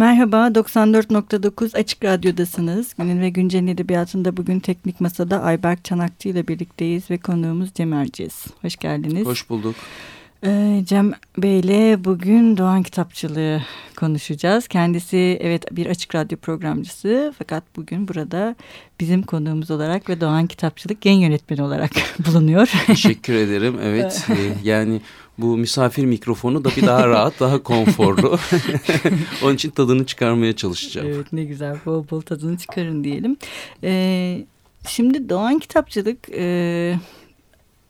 Merhaba, 94.9 Açık Radyo'dasınız. Günün ve Güncel'in edebiyatında bugün Teknik Masa'da Ayberk Çanakçı ile birlikteyiz ve konuğumuz Cem Erciyes. Hoş geldiniz. Hoş bulduk. Ee, Cem Bey'le bugün Doğan Kitapçılığı konuşacağız. Kendisi evet bir açık radyo programcısı fakat bugün burada bizim konuğumuz olarak ve Doğan Kitapçılık yayın yönetmeni olarak bulunuyor. Teşekkür ederim. Evet e, yani bu misafir mikrofonu da bir daha rahat, daha konforlu. Onun için tadını çıkarmaya çalışacağım. Evet ne güzel bol bol tadını çıkarın diyelim. Ee, şimdi Doğan Kitapçılık... E,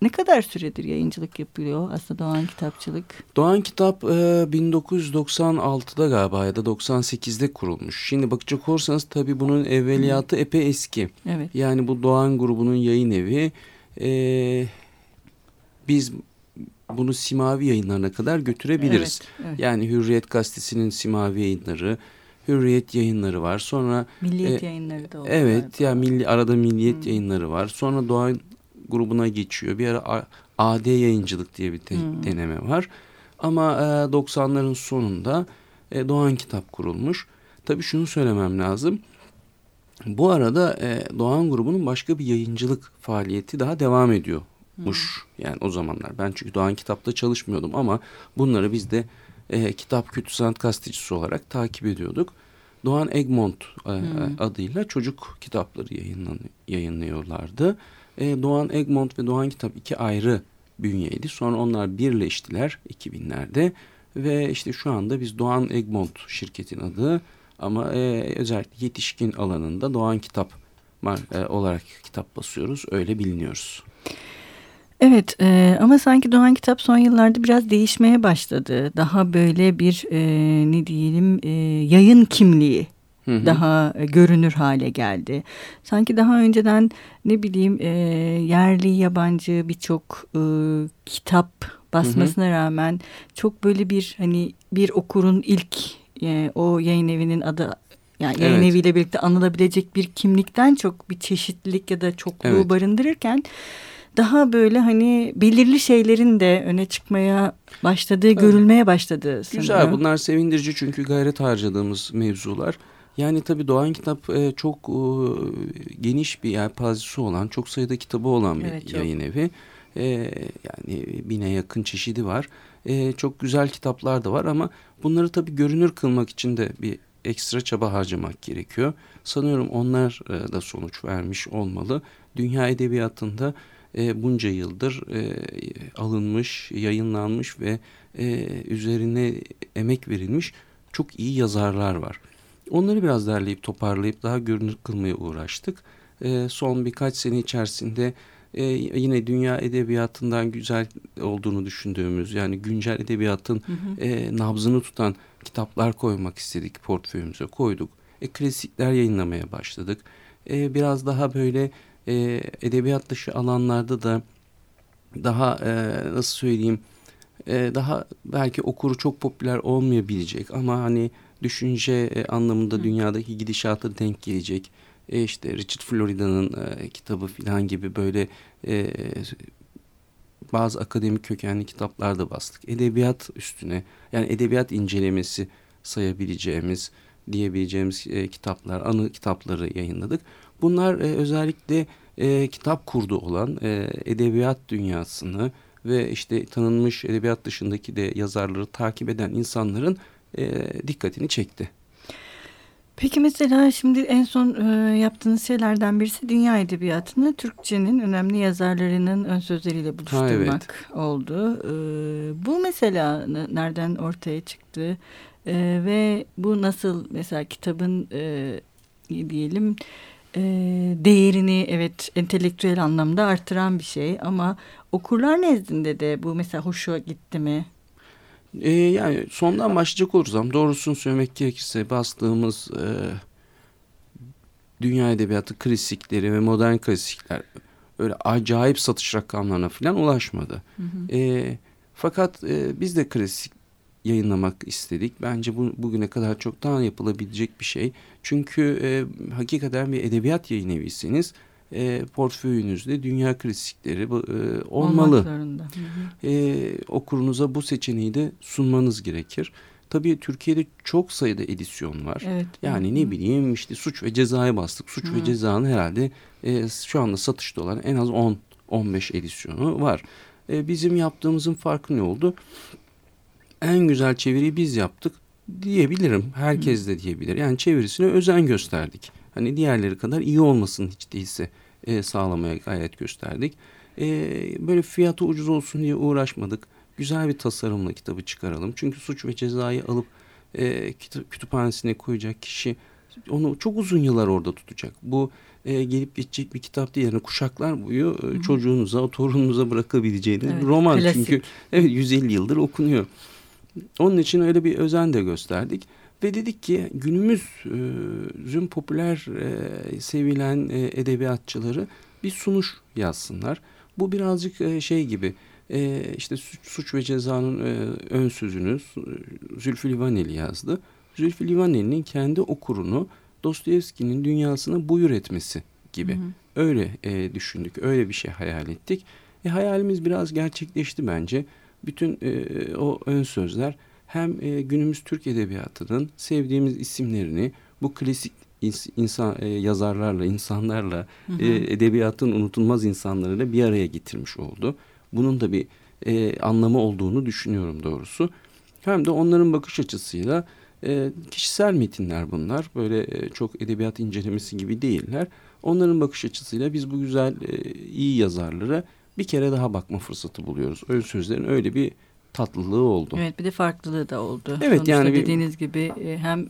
ne kadar süredir yayıncılık yapıyor aslında Doğan Kitapçılık? Doğan Kitap e, 1996'da galiba ya da 98'de kurulmuş. Şimdi bakacak olursanız tabii bunun evveliyatı Hı. epey eski. Evet. Yani bu Doğan grubunun yayın evi. E, biz bunu Simavi yayınlarına kadar götürebiliriz. Evet, evet. Yani Hürriyet Gazetesi'nin Simavi yayınları, Hürriyet yayınları var. Sonra Milliyet e, yayınları da oldu. Evet, ya yani milli arada Milliyet hmm. yayınları var. Sonra Doğan grubuna geçiyor. Bir ara AD yayıncılık diye bir de, hmm. deneme var. Ama e, 90'ların sonunda e, Doğan Kitap kurulmuş. Tabii şunu söylemem lazım. Bu arada e, Doğan grubunun başka bir yayıncılık faaliyeti daha devam ediyormuş. Hmm. Yani o zamanlar. Ben çünkü Doğan Kitap'ta çalışmıyordum ama bunları biz de e, Kitap Kültür Sanat Gazetecisi olarak takip ediyorduk. Doğan Egmont e, hmm. adıyla çocuk kitapları yayınlan, yayınlıyorlardı. E, Doğan Egmont ve Doğan Kitap iki ayrı bünyeydi. Sonra onlar birleştiler 2000'lerde ve işte şu anda biz Doğan Egmont şirketin adı ama e, özellikle yetişkin alanında Doğan Kitap e, olarak kitap basıyoruz. Öyle biliniyoruz. Evet e, ama sanki Doğan Kitap son yıllarda biraz değişmeye başladı. Daha böyle bir e, ne diyelim e, yayın kimliği hı daha e, görünür hale geldi. Sanki daha önceden ne bileyim e, yerli yabancı birçok e, kitap basmasına hı hı. rağmen çok böyle bir hani bir okurun ilk e, o yayın evinin adı yani yayın evet. eviyle birlikte anılabilecek bir kimlikten çok bir çeşitlilik ya da çokluğu evet. barındırırken daha böyle hani belirli şeylerin de öne çıkmaya başladığı, evet. görülmeye başladı sanırım. Güzel bunlar sevindirici çünkü gayret harcadığımız mevzular. Yani tabii Doğan Kitap e, çok e, geniş bir yelpazesi olan, çok sayıda kitabı olan bir evet, yayın evi. E, yani bine yakın çeşidi var. E, çok güzel kitaplar da var ama bunları tabii görünür kılmak için de bir ekstra çaba harcamak gerekiyor. Sanıyorum onlar e, da sonuç vermiş olmalı. Dünya edebiyatında e, bunca yıldır e, alınmış, yayınlanmış ve e, üzerine emek verilmiş çok iyi yazarlar var. Onları biraz derleyip toparlayıp daha görünür kılmaya uğraştık. E, son birkaç sene içerisinde e, yine dünya edebiyatından güzel olduğunu düşündüğümüz yani güncel edebiyatın hı hı. E, nabzını tutan kitaplar koymak istedik portföyümüze koyduk. E, klasikler yayınlamaya başladık. E, biraz daha böyle e, edebiyat dışı alanlarda da daha e, nasıl söyleyeyim e, daha belki okuru çok popüler olmayabilecek ama hani düşünce e, anlamında Hı. dünyadaki gidişata denk gelecek. E işte Richard Florida'nın e, kitabı falan gibi böyle e, bazı akademik kökenli kitaplar da bastık. Edebiyat üstüne yani edebiyat incelemesi sayabileceğimiz diyebileceğimiz e, kitaplar, anı kitapları yayınladık. Bunlar e, özellikle e, kitap kurdu olan e, edebiyat dünyasını ve işte tanınmış edebiyat dışındaki de yazarları takip eden insanların e, dikkatini çekti. Peki mesela şimdi en son e, yaptığınız şeylerden birisi dünya edebiyatını Türkçenin önemli yazarlarının ön sözleriyle buluşturmak ha, evet. oldu. E, bu mesela nereden ortaya çıktı e, ve bu nasıl mesela kitabın e, diyelim e, değerini evet entelektüel anlamda artıran bir şey ama okurlar nezdinde de bu mesela hoşuna gitti mi? E, yani sondan başlayacak olursam doğrusunu söylemek gerekirse bastığımız e, dünya edebiyatı klasikleri ve modern klasikler öyle acayip satış rakamlarına falan ulaşmadı. Hı hı. E, fakat e, biz de klasik yayınlamak istedik. Bence bu bugüne kadar çoktan yapılabilecek bir şey. Çünkü e, hakikaten bir edebiyat yayın eviyseniz e, portföyünüzde dünya klasikleri e, olmalı. E, okurunuza bu seçeneği de sunmanız gerekir. Tabii Türkiye'de çok sayıda edisyon var. Evet. Yani ne bileyim işte suç ve cezaya bastık. Suç Hı. ve cezanın herhalde e, şu anda satışta olan en az 10-15 edisyonu var. E, bizim yaptığımızın farkı ne oldu? En güzel çeviriyi biz yaptık diyebilirim. Herkes de diyebilir. Yani çevirisine özen gösterdik. Hani diğerleri kadar iyi olmasın hiç değilse e, sağlamaya gayret gösterdik. E, böyle fiyatı ucuz olsun diye uğraşmadık. Güzel bir tasarımla kitabı çıkaralım. Çünkü suç ve cezayı alıp e, kütüphanesine koyacak kişi onu çok uzun yıllar orada tutacak. Bu e, gelip geçecek bir kitap değil. Yani kuşaklar boyu e, çocuğunuza, torununuza bırakabileceğiniz evet, roman. Klasik. Çünkü evet 150 yıldır okunuyor. Onun için öyle bir özen de gösterdik. Ve dedik ki günümüzün popüler e, sevilen e, edebiyatçıları bir sunuş yazsınlar. Bu birazcık e, şey gibi e, işte suç, ve cezanın e, ön sözünü Zülfü Livaneli yazdı. Zülfü Livaneli'nin kendi okurunu Dostoyevski'nin dünyasına buyur etmesi gibi. Hı hı. Öyle e, düşündük, öyle bir şey hayal ettik. E, hayalimiz biraz gerçekleşti bence. Bütün e, o ön sözler hem e, günümüz Türk edebiyatının sevdiğimiz isimlerini bu klasik insan e, yazarlarla, insanlarla, hı hı. E, edebiyatın unutulmaz insanlarıyla bir araya getirmiş oldu. Bunun da bir e, anlamı olduğunu düşünüyorum doğrusu. Hem de onların bakış açısıyla e, kişisel metinler bunlar. Böyle e, çok edebiyat incelemesi gibi değiller. Onların bakış açısıyla biz bu güzel, e, iyi yazarlara bir kere daha bakma fırsatı buluyoruz. Öyle sözlerin öyle bir tatlılığı oldu. Evet bir de farklılığı da oldu. Evet Sonuçta yani dediğiniz bir... gibi e, hem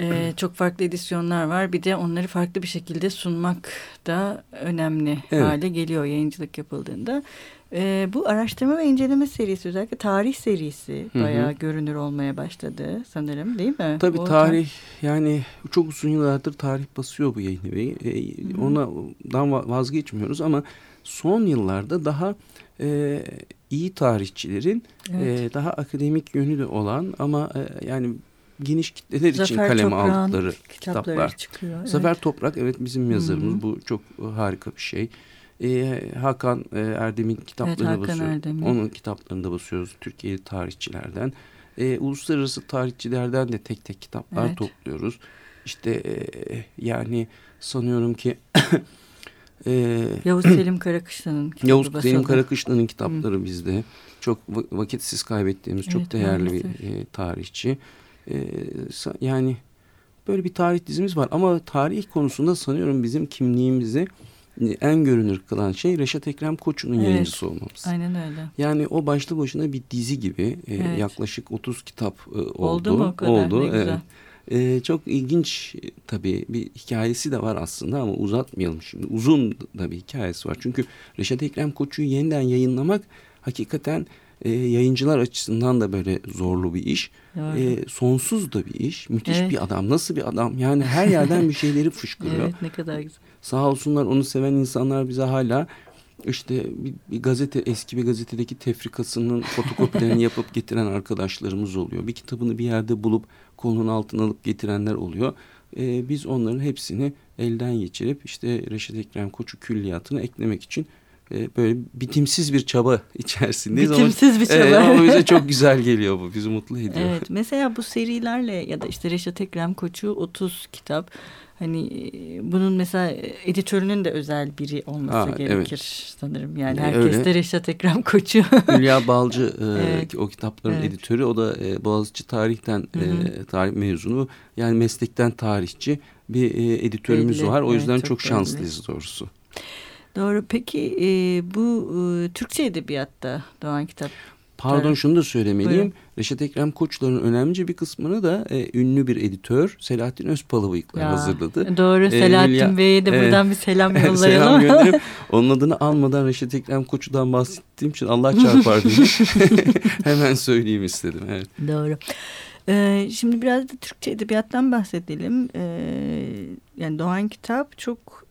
e, çok farklı edisyonlar var bir de onları farklı bir şekilde sunmak da önemli evet. hale geliyor yayıncılık yapıldığında. E, bu araştırma ve inceleme serisi özellikle tarih serisi Hı -hı. bayağı görünür olmaya başladı sanırım değil mi? Tabii o tarih yani çok uzun yıllardır tarih basıyor bu yayın evi. E, ondan vazgeçmiyoruz ama son yıllarda daha e, iyi tarihçilerin evet. e, daha akademik yönü de olan ama e, yani geniş kitleler Zafer için kaleme aldıkları kitaplar. Çıkıyor, Zafer evet. Toprak evet bizim yazarımız Hı -hı. bu çok harika bir şey. E, Hakan e, Erdem'in kitaplarını evet, basıyoruz. Erdem'in. Onun kitaplarını da basıyoruz Türkiye tarihçilerden. E, uluslararası tarihçilerden de tek tek kitaplar evet. topluyoruz. İşte e, yani sanıyorum ki Ee, Yavuz Selim Karakışlan'ın kitabı Yavuz basıldı. Selim Karakışlan'ın kitapları Hı. bizde. Çok vakitsiz kaybettiğimiz evet, çok değerli maalesef. bir e, tarihçi. E, yani böyle bir tarih dizimiz var ama tarih konusunda sanıyorum bizim kimliğimizi e, en görünür kılan şey Reşat Ekrem Koçu'nun evet, yayıncısı olmamız. Aynen öyle. Yani o başlı başına bir dizi gibi e, evet. yaklaşık 30 kitap e, oldu. Oldu mu o kadar? Oldu. Ne güzel. E, çok ilginç tabii bir hikayesi de var aslında ama uzatmayalım şimdi. Uzun da bir hikayesi var. Çünkü Reşat Ekrem Koçu'yu yeniden yayınlamak hakikaten e, yayıncılar açısından da böyle zorlu bir iş. E, sonsuz da bir iş. Müthiş evet. bir adam. Nasıl bir adam? Yani her yerden bir şeyleri fışkırıyor. evet ne kadar güzel. Sağ olsunlar onu seven insanlar bize hala işte bir, bir gazete eski bir gazetedeki tefrikasının fotokopilerini yapıp getiren arkadaşlarımız oluyor. Bir kitabını bir yerde bulup kolunun altına alıp getirenler oluyor. Ee, biz onların hepsini elden geçirip işte Reşit Ekrem Koçu külliyatına eklemek için böyle bitimsiz bir çaba içerisindeyiz. Bitimsiz ama, bir çaba. E, ama bize çok güzel geliyor bu. Bizi mutlu ediyor. Evet. Mesela bu serilerle ya da işte Reşat Ekrem Koçu 30 kitap Hani e, bunun mesela editörünün de özel biri olması Aa, gerekir evet. sanırım. Yani herkes de Reşat Ekrem Koçu. Hülya Balcı e, evet. o kitapların evet. editörü. O da e, Boğaziçi Tarih'ten e, tarih mezunu. Yani meslekten tarihçi bir e, editörümüz belli. var. O yüzden evet, çok, çok şanslıyız doğrusu. Doğru. Peki e, bu e, Türkçe edebiyatta Doğan kitap Pardon şunu da söylemeliyim. Buyurun. Reşat Ekrem Koçlar'ın önemli bir kısmını da e, ünlü bir editör Selahattin Özpalavıyıklar hazırladı. Doğru e, Selahattin Hülya, Bey'e de buradan e, bir selam yollayalım. selam gönderip onun adını almadan Reşat Ekrem Koç'udan bahsettiğim için Allah çarpar diye hemen söyleyeyim istedim. Evet. Doğru. Ee, şimdi biraz da Türkçe edebiyattan bahsedelim. Ee, yani Doğan Kitap çok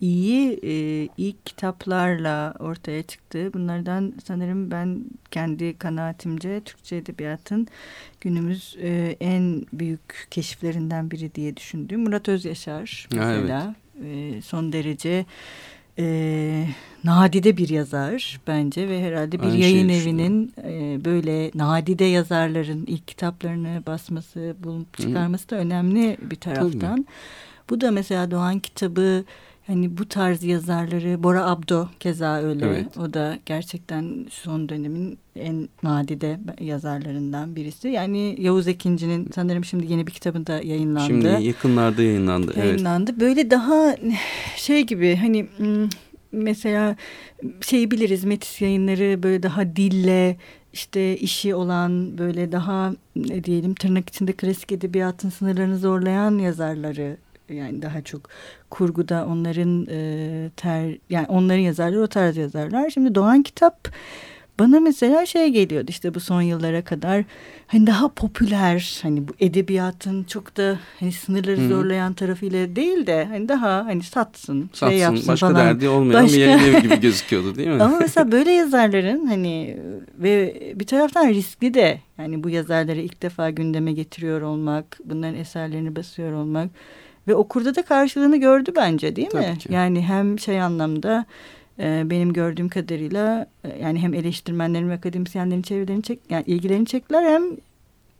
iyi e, ilk kitaplarla ortaya çıktı. Bunlardan sanırım ben kendi kanaatimce Türkçe Edebiyat'ın günümüz e, en büyük keşiflerinden biri diye düşündüğüm Murat Özyaşar mesela. Evet. e, son derece e, nadide bir yazar bence ve herhalde bir Aynı yayın evinin e, böyle nadide yazarların ilk kitaplarını basması, bulup çıkarması da önemli bir taraftan. Tabii. Bu da mesela Doğan kitabı hani bu tarz yazarları Bora Abdo keza öyle. Evet. O da gerçekten son dönemin en nadide yazarlarından birisi. Yani Yavuz Ekinci'nin sanırım şimdi yeni bir kitabında yayınlandı. Şimdi yakınlarda yayınlandı. Yayınlandı. Evet. Böyle daha şey gibi hani hmm, mesela şeyi biliriz Metis yayınları böyle daha dille işte işi olan böyle daha ne diyelim tırnak içinde klasik edebiyatın sınırlarını zorlayan yazarları yani daha çok kurguda onların e, ter yani onların yazarları o tarz yazarlar. Şimdi Doğan Kitap bana mesela şey geliyordu işte bu son yıllara kadar hani daha popüler hani bu edebiyatın çok da hani sınırları Hı. zorlayan tarafıyla değil de hani daha hani satsın, satsın şey yapsın başka falan. derdi olmayan başka... bir evi gibi gözüküyordu değil mi? Ama mesela böyle yazarların hani ve bir taraftan riskli de yani bu yazarları ilk defa gündeme getiriyor olmak, bunların eserlerini basıyor olmak ve okurda da karşılığını gördü bence değil mi? Yani hem şey anlamda e, benim gördüğüm kadarıyla e, yani hem eleştirmenlerin ve akademisyenlerin çevrelerini çek yani ilgilerini çektiler hem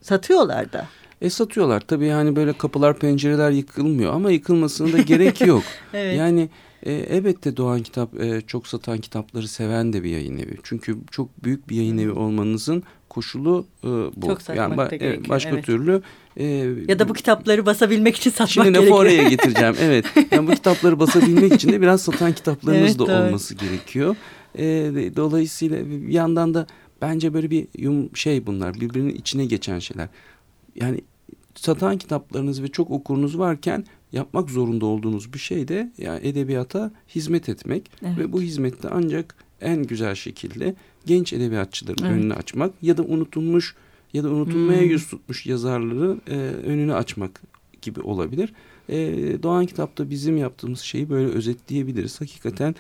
satıyorlar da. E satıyorlar tabii yani böyle kapılar pencereler yıkılmıyor ama yıkılmasına da gerek yok. evet. Yani e, elbette Doğan Kitap e, çok satan kitapları seven de bir yayın evi. Çünkü çok büyük bir yayın evi olmanızın koşulu e, bu. Çok yani ba e, başka evet. türlü e, ya da bu kitapları basabilmek için satmak şimdi gerekiyor. Şimdi oraya getireceğim. Evet. Yani bu kitapları basabilmek için de biraz satan kitaplarınız evet, da doğru. olması gerekiyor. E, dolayısıyla bir yandan da bence böyle bir yum şey bunlar birbirinin içine geçen şeyler. Yani satan kitaplarınız ve çok okurunuz varken yapmak zorunda olduğunuz bir şey de yani edebiyata hizmet etmek evet. ve bu hizmette ancak en güzel şekilde genç edebiyatçıların evet. önünü açmak ya da unutulmuş ya da unutulmaya hmm. yüz tutmuş yazarları e, önünü açmak gibi olabilir. E, Doğan Kitap'ta bizim yaptığımız şeyi böyle özetleyebiliriz. Hakikaten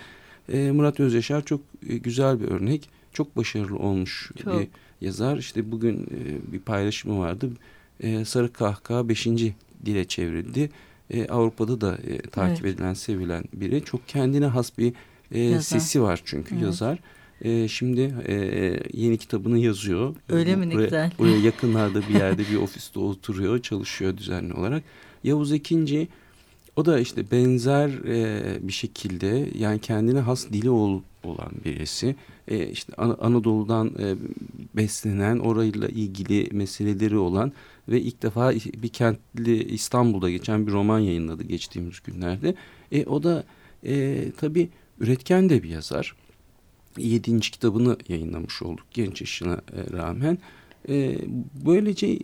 e, Murat Özyaşar çok e, güzel bir örnek. Çok başarılı olmuş çok. bir yazar. İşte bugün e, bir paylaşımı vardı. E, Sarı Kahkaha 5. dile çevrildi. E, Avrupa'da da e, takip evet. edilen, sevilen biri. Çok kendine has bir e, sesi var çünkü evet. yazar. E, şimdi e, yeni kitabını yazıyor. Öyle mi buraya, güzel. Buraya yakınlarda bir yerde bir ofiste oturuyor, çalışıyor düzenli olarak. Yavuz Ekinci o da işte benzer e, bir şekilde yani kendine has dili ol, olan birisi. E, işte An Anadolu'dan e, beslenen, orayla ilgili meseleleri olan ve ilk defa bir kentli İstanbul'da geçen bir roman yayınladı geçtiğimiz günlerde. E, o da e, tabii üretken de bir yazar. Yedinci kitabını yayınlamış olduk genç yaşına e, rağmen. E, böylece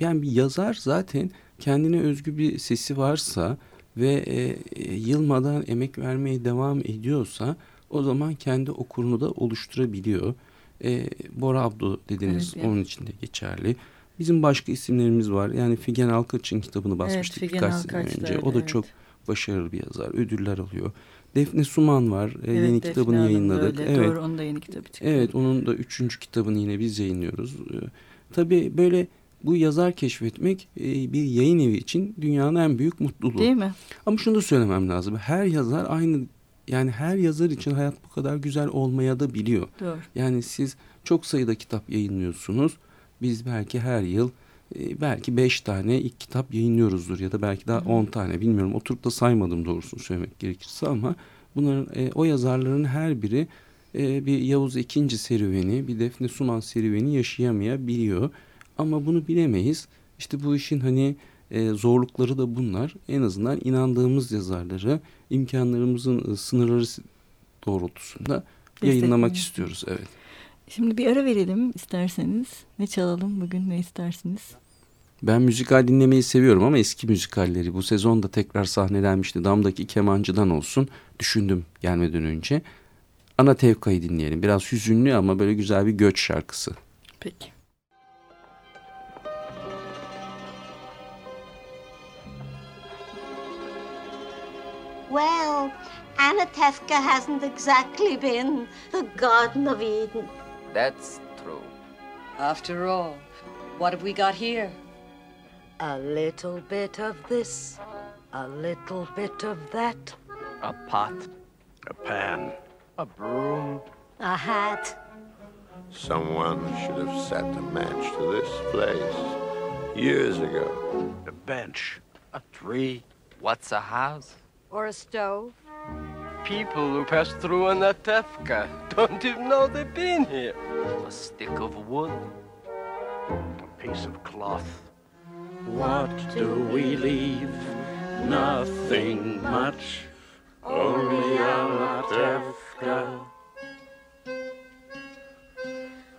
yani bir yazar zaten kendine özgü bir sesi varsa ve e, yılmadan emek vermeye devam ediyorsa o zaman kendi okurunu da oluşturabiliyor. E, Bora Abdo dediğiniz evet, onun için de geçerli. Bizim başka isimlerimiz var. Yani Figen Alkaç'ın kitabını basmıştık evet, birkaç sene önce. O da evet. çok başarılı bir yazar. Ödüller alıyor. Defne Suman var. E, evet, yeni Defne kitabını Hanım yayınladık. Öyle. Evet. Doğru onun da yeni kitabı çıktı. Evet onun da üçüncü kitabını yine biz yayınlıyoruz. E, tabii böyle bu yazar keşfetmek e, bir yayın evi için dünyanın en büyük mutluluğu. Değil mi? Ama şunu da söylemem lazım. Her yazar aynı yani her yazar için hayat bu kadar güzel olmaya da biliyor. Doğru. Yani siz çok sayıda kitap yayınlıyorsunuz. Biz belki her yıl e, belki beş tane ilk kitap yayınlıyoruzdur ya da belki daha on tane bilmiyorum. Oturup da saymadım doğrusunu söylemek gerekirse ama bunların e, o yazarların her biri e, bir Yavuz ikinci serüveni, bir Defne Suman serüveni yaşayamayabiliyor. Ama bunu bilemeyiz. İşte bu işin hani e, zorlukları da bunlar. En azından inandığımız yazarları imkanlarımızın e, sınırları doğrultusunda yayınlamak istiyoruz. Evet. Şimdi bir ara verelim isterseniz. Ne çalalım bugün ne istersiniz? Ben müzikal dinlemeyi seviyorum ama eski müzikalleri bu sezon da tekrar sahnelenmişti. Damdaki kemancıdan olsun düşündüm gelmeden önce. Ana Tevka'yı dinleyelim. Biraz hüzünlü ama böyle güzel bir göç şarkısı. Peki. Well, Anatevka hasn't exactly been the Garden of Eden. That's true. After all, what have we got here? A little bit of this, a little bit of that. A pot A pan. A broom. A hat. Someone should have set a match to this place years ago. A bench. A tree. What's a house? Or a stove? People who pass through on that Tefka don't even know they've been here. A stick of wood? A piece of cloth. What do we leave? Nothing much. Only our Tefka. Anatevka,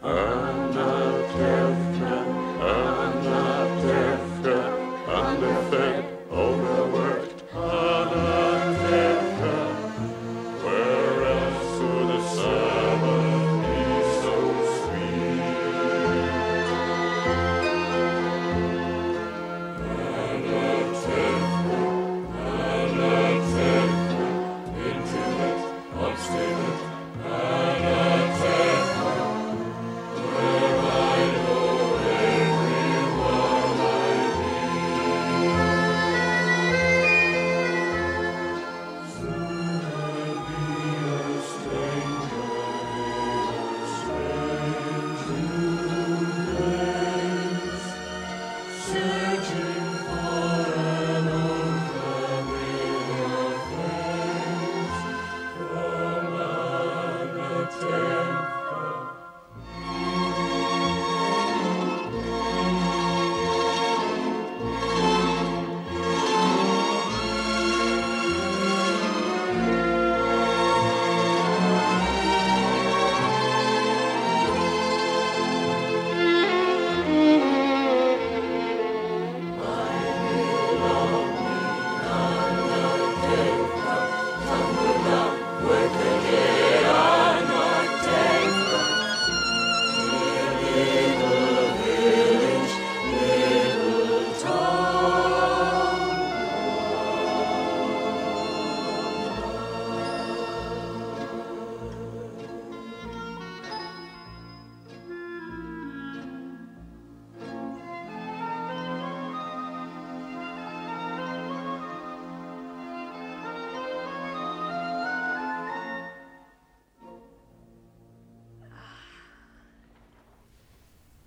ah.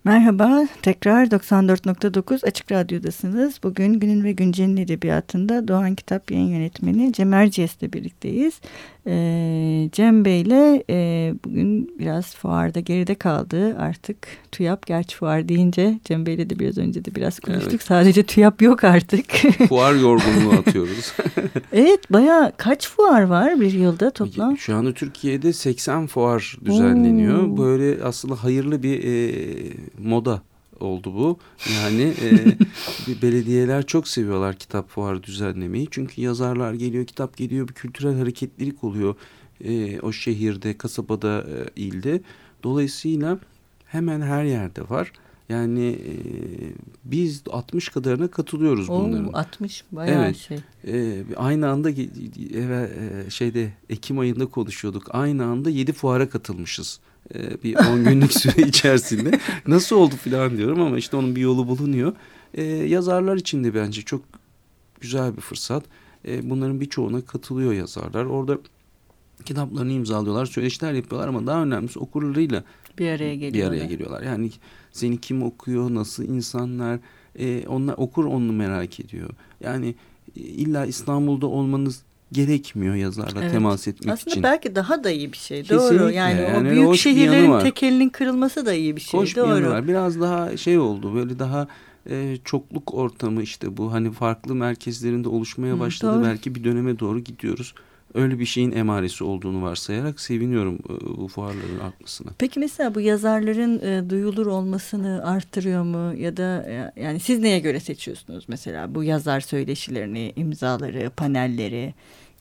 Merhaba, tekrar 94.9 Açık Radyo'dasınız. Bugün Günün ve Güncel'in edebiyatında Doğan Kitap Yayın Yönetmeni Cem Erciyes'le birlikteyiz. Ee, Cem Bey'le e, bugün biraz fuarda geride kaldı artık. TÜYAP, gerçi fuar deyince Cem Bey'le de biraz önce de biraz konuştuk. Evet. Sadece TÜYAP yok artık. Fuar yorgunluğu atıyoruz. evet, baya kaç fuar var bir yılda toplam? Şu anda Türkiye'de 80 fuar düzenleniyor. Oo. Böyle aslında hayırlı bir e, moda oldu bu. Yani e, belediyeler çok seviyorlar kitap fuarı düzenlemeyi. Çünkü yazarlar geliyor, kitap geliyor, bir kültürel hareketlilik oluyor e, o şehirde, kasabada, e, ilde. Dolayısıyla hemen her yerde var. Yani e, biz 60 kadarına katılıyoruz Oo, bunların. 60 bayağı Evet. şey. Ee, aynı anda eve e, şeyde Ekim ayında konuşuyorduk. Aynı anda 7 fuara katılmışız. Ee, bir 10 günlük süre içerisinde. Nasıl oldu falan diyorum ama işte onun bir yolu bulunuyor. Ee, yazarlar için de bence çok güzel bir fırsat. Ee, bunların birçoğuna katılıyor yazarlar. Orada kitaplarını imzalıyorlar, söyleşiler yapıyorlar ama daha önemlisi okurlarıyla Bir araya bir geliyorlar. araya geliyorlar. Yani seni kim okuyor, nasıl insanlar, e, onlar okur onu merak ediyor. Yani e, illa İstanbul'da olmanız gerekmiyor yazarla Evet. temas etmek Aslında için. belki daha da iyi bir şey. Kesinlikle. Doğru. Yani, Yani o büyük bir şehirlerin tekelinin kırılması da iyi bir şey. Hoş bir Doğru. yanı var. Biraz daha şey oldu böyle daha e, çokluk ortamı işte bu hani farklı merkezlerinde oluşmaya Hı, başladı. doğru. Belki bir döneme doğru gidiyoruz. Öyle bir şeyin emaresi olduğunu varsayarak seviniyorum e, bu fuarların artmasına. Peki mesela bu yazarların e, duyulur olmasını artırıyor mu ya da e, yani siz neye göre seçiyorsunuz mesela bu yazar söyleşilerini, imzaları, panelleri?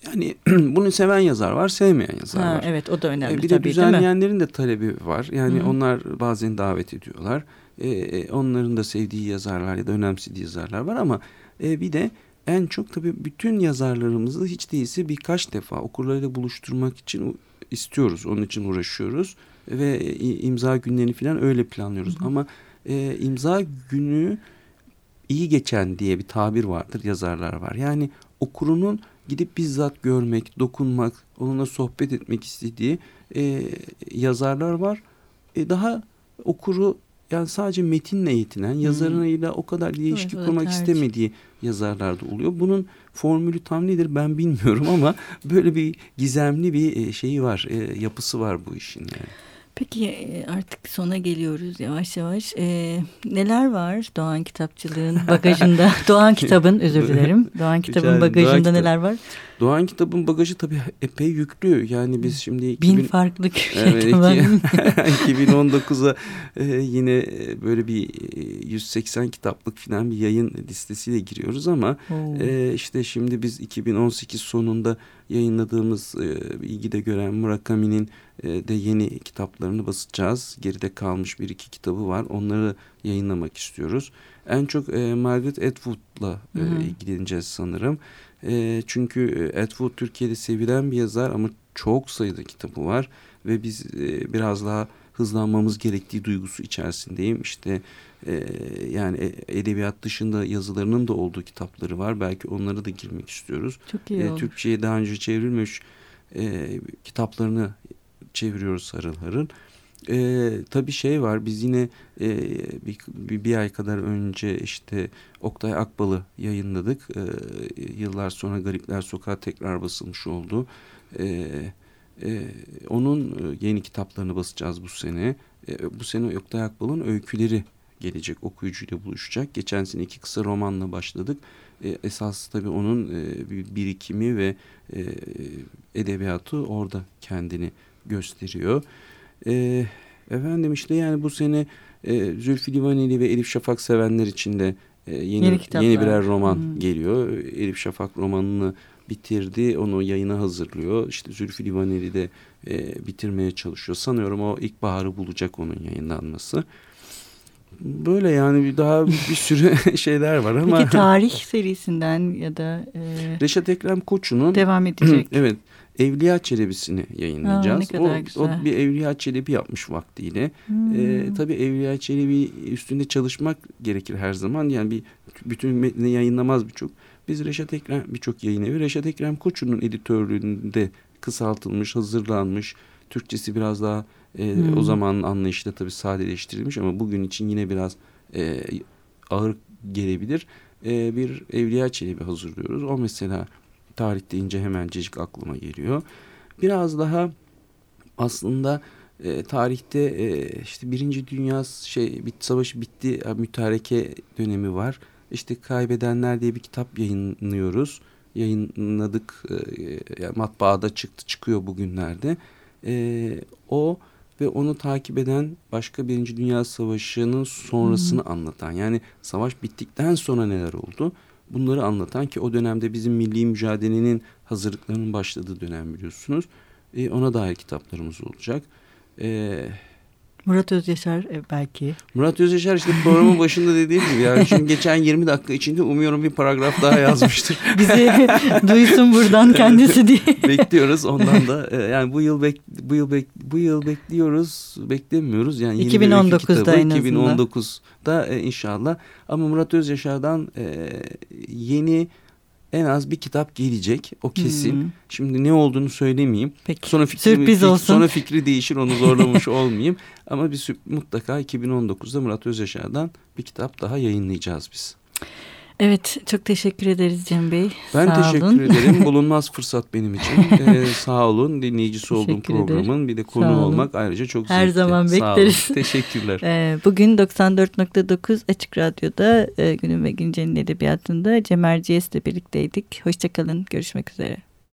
Yani bunu seven yazar var, sevmeyen yazar Ha, var. evet o da önemli E, bir de tabii düzenleyenlerin de talebi var. Yani Hı hı. onlar bazen davet ediyorlar. E, e, onların da sevdiği yazarlar ya da önemsediği yazarlar var ama e, bir de en çok tabii bütün yazarlarımızı hiç değilse birkaç defa okurlarıyla buluşturmak için istiyoruz. Onun için uğraşıyoruz ve imza günlerini falan öyle planlıyoruz. Ama e, imza günü iyi geçen diye bir tabir vardır yazarlar var. Yani okurunun gidip bizzat görmek, dokunmak, onunla sohbet etmek istediği e, yazarlar var. E, daha okuru yani sadece metinle yetinen, hmm. yazarıyla o kadar ilişki evet, kurmak istemediği yazarlar da oluyor. Bunun formülü tam nedir ben bilmiyorum ama böyle bir gizemli bir e, şeyi var, e, yapısı var bu işin yani. Peki e, artık sona geliyoruz yavaş yavaş. Ee, neler var Doğan Kitapçılığın bagajında? Doğan Kitabın özür dilerim. Doğan Kitabın bagajında Doğan neler var? Doğan Kitabın bagajı tabii epey yüklü. Yani biz şimdi... 2000, Bin farklı evet, 2019'a e, yine e, böyle bir 180 e, kitaplık falan bir yayın listesiyle giriyoruz ama e, işte şimdi biz 2018 sonunda yayınladığımız e, ilgide gören Murakami'nin e, de yeni kitaplarını basacağız. Geride kalmış bir iki kitabı var. Onları yayınlamak istiyoruz. En çok e, Margaret Atwood'la e, ilgileneceğiz sanırım. E, çünkü e, Atwood Türkiye'de sevilen bir yazar ama çok sayıda kitabı var. Ve biz e, biraz daha hızlanmamız gerektiği duygusu içerisindeyim. İşte e, yani e, edebiyat dışında yazılarının da olduğu kitapları var. Belki onları da girmek istiyoruz. Çok iyi e, Türkçe'ye daha önce çevrilmiş e, kitaplarını çeviriyoruz harıl harıl. E, tabii şey var biz yine e, bir, bir, bir ay kadar önce işte Oktay Akbal'ı yayınladık. E, yıllar sonra Garipler Sokağı tekrar basılmış oldu. E, e, onun yeni kitaplarını basacağız bu sene. E, bu sene Oktay Akbal'ın öyküleri gelecek okuyucuyla buluşacak. Geçen sene iki kısa romanla başladık. E, esas tabii onun e, birikimi ve e, edebiyatı orada kendini gösteriyor. E, efendim işte yani bu sene e, Zülfü Livaneli ve Elif Şafak sevenler için de e, yeni, yeni, yeni birer roman hmm. geliyor. Elif Şafak romanını bitirdi. Onu yayına hazırlıyor. İşte Zülfü Livaneli de e, bitirmeye çalışıyor. Sanıyorum o ilkbaharı bulacak onun yayınlanması. Böyle yani daha bir sürü şeyler var ama. Peki tarih serisinden ya da... E, Reşat Ekrem Koçu'nun... Devam edecek. evet. Evliya Çelebi'sini yayınlayacağız. Aa, o, güzel. o bir Evliya Çelebi yapmış vaktiyle. Hmm. Ee, tabii Evliya Çelebi üstünde çalışmak gerekir her zaman. Yani bir bütün metni yayınlamaz birçok. Biz Reşat Ekrem birçok yayın evi Reşat Ekrem Koçu'nun editörlüğünde kısaltılmış, hazırlanmış. Türkçesi biraz daha e, hmm. o zamanın anlayışıyla tabii sadeleştirilmiş ama bugün için yine biraz e, ağır gelebilir. E, bir Evliya Çelebi hazırlıyoruz. O mesela tarih deyince hemencecik aklıma geliyor. Biraz daha aslında e, tarihte e, işte Birinci Dünya şey bit savaşı bitti e, mütareke dönemi var. İşte Kaybedenler diye bir kitap yayınlıyoruz. Yayınladık e, yani matbaada çıktı çıkıyor bugünlerde. E, o ve onu takip eden başka Birinci Dünya Savaşı'nın sonrasını hmm. anlatan yani savaş bittikten sonra neler oldu bunları anlatan ki o dönemde bizim milli mücadelenin hazırlıklarının başladığı dönem biliyorsunuz. E, ona dair kitaplarımız olacak. E, Murat Özyaşar e, belki. Murat Özyaşar işte programın başında dediğim gibi yani şimdi geçen 20 dakika içinde umuyorum bir paragraf daha yazmıştır. Bizi duysun buradan kendisi diye. Bekliyoruz ondan da e, yani bu yıl bek, bu yıl bek, bu yıl bekliyoruz beklemiyoruz yani 2019'da en 2019'da e, inşallah ama Murat Özyaşar'dan yeni en az bir kitap gelecek. O kesin. Hmm. Şimdi ne olduğunu söylemeyeyim. Peki. Sonra fikri, Sürpriz olsun. Sonra fikri değişir onu zorlamış olmayayım. Ama bir mutlaka 2019'da Murat Özyaşar'dan bir kitap daha yayınlayacağız biz. Evet çok teşekkür ederiz Cem Bey. Ben sağ teşekkür olun. ederim. Bulunmaz fırsat benim için. ee, sağ olun. Dinleyicisi olduğum programın bir de konu olmak ayrıca çok Her zevkli. zaman bekleriz. Sağ olun. Teşekkürler. Ee, bugün 94.9 Açık Radyo'da e, Günün ve Güncel'in edebiyatında Cem Erciyes'le birlikteydik. Hoşçakalın. Görüşmek üzere.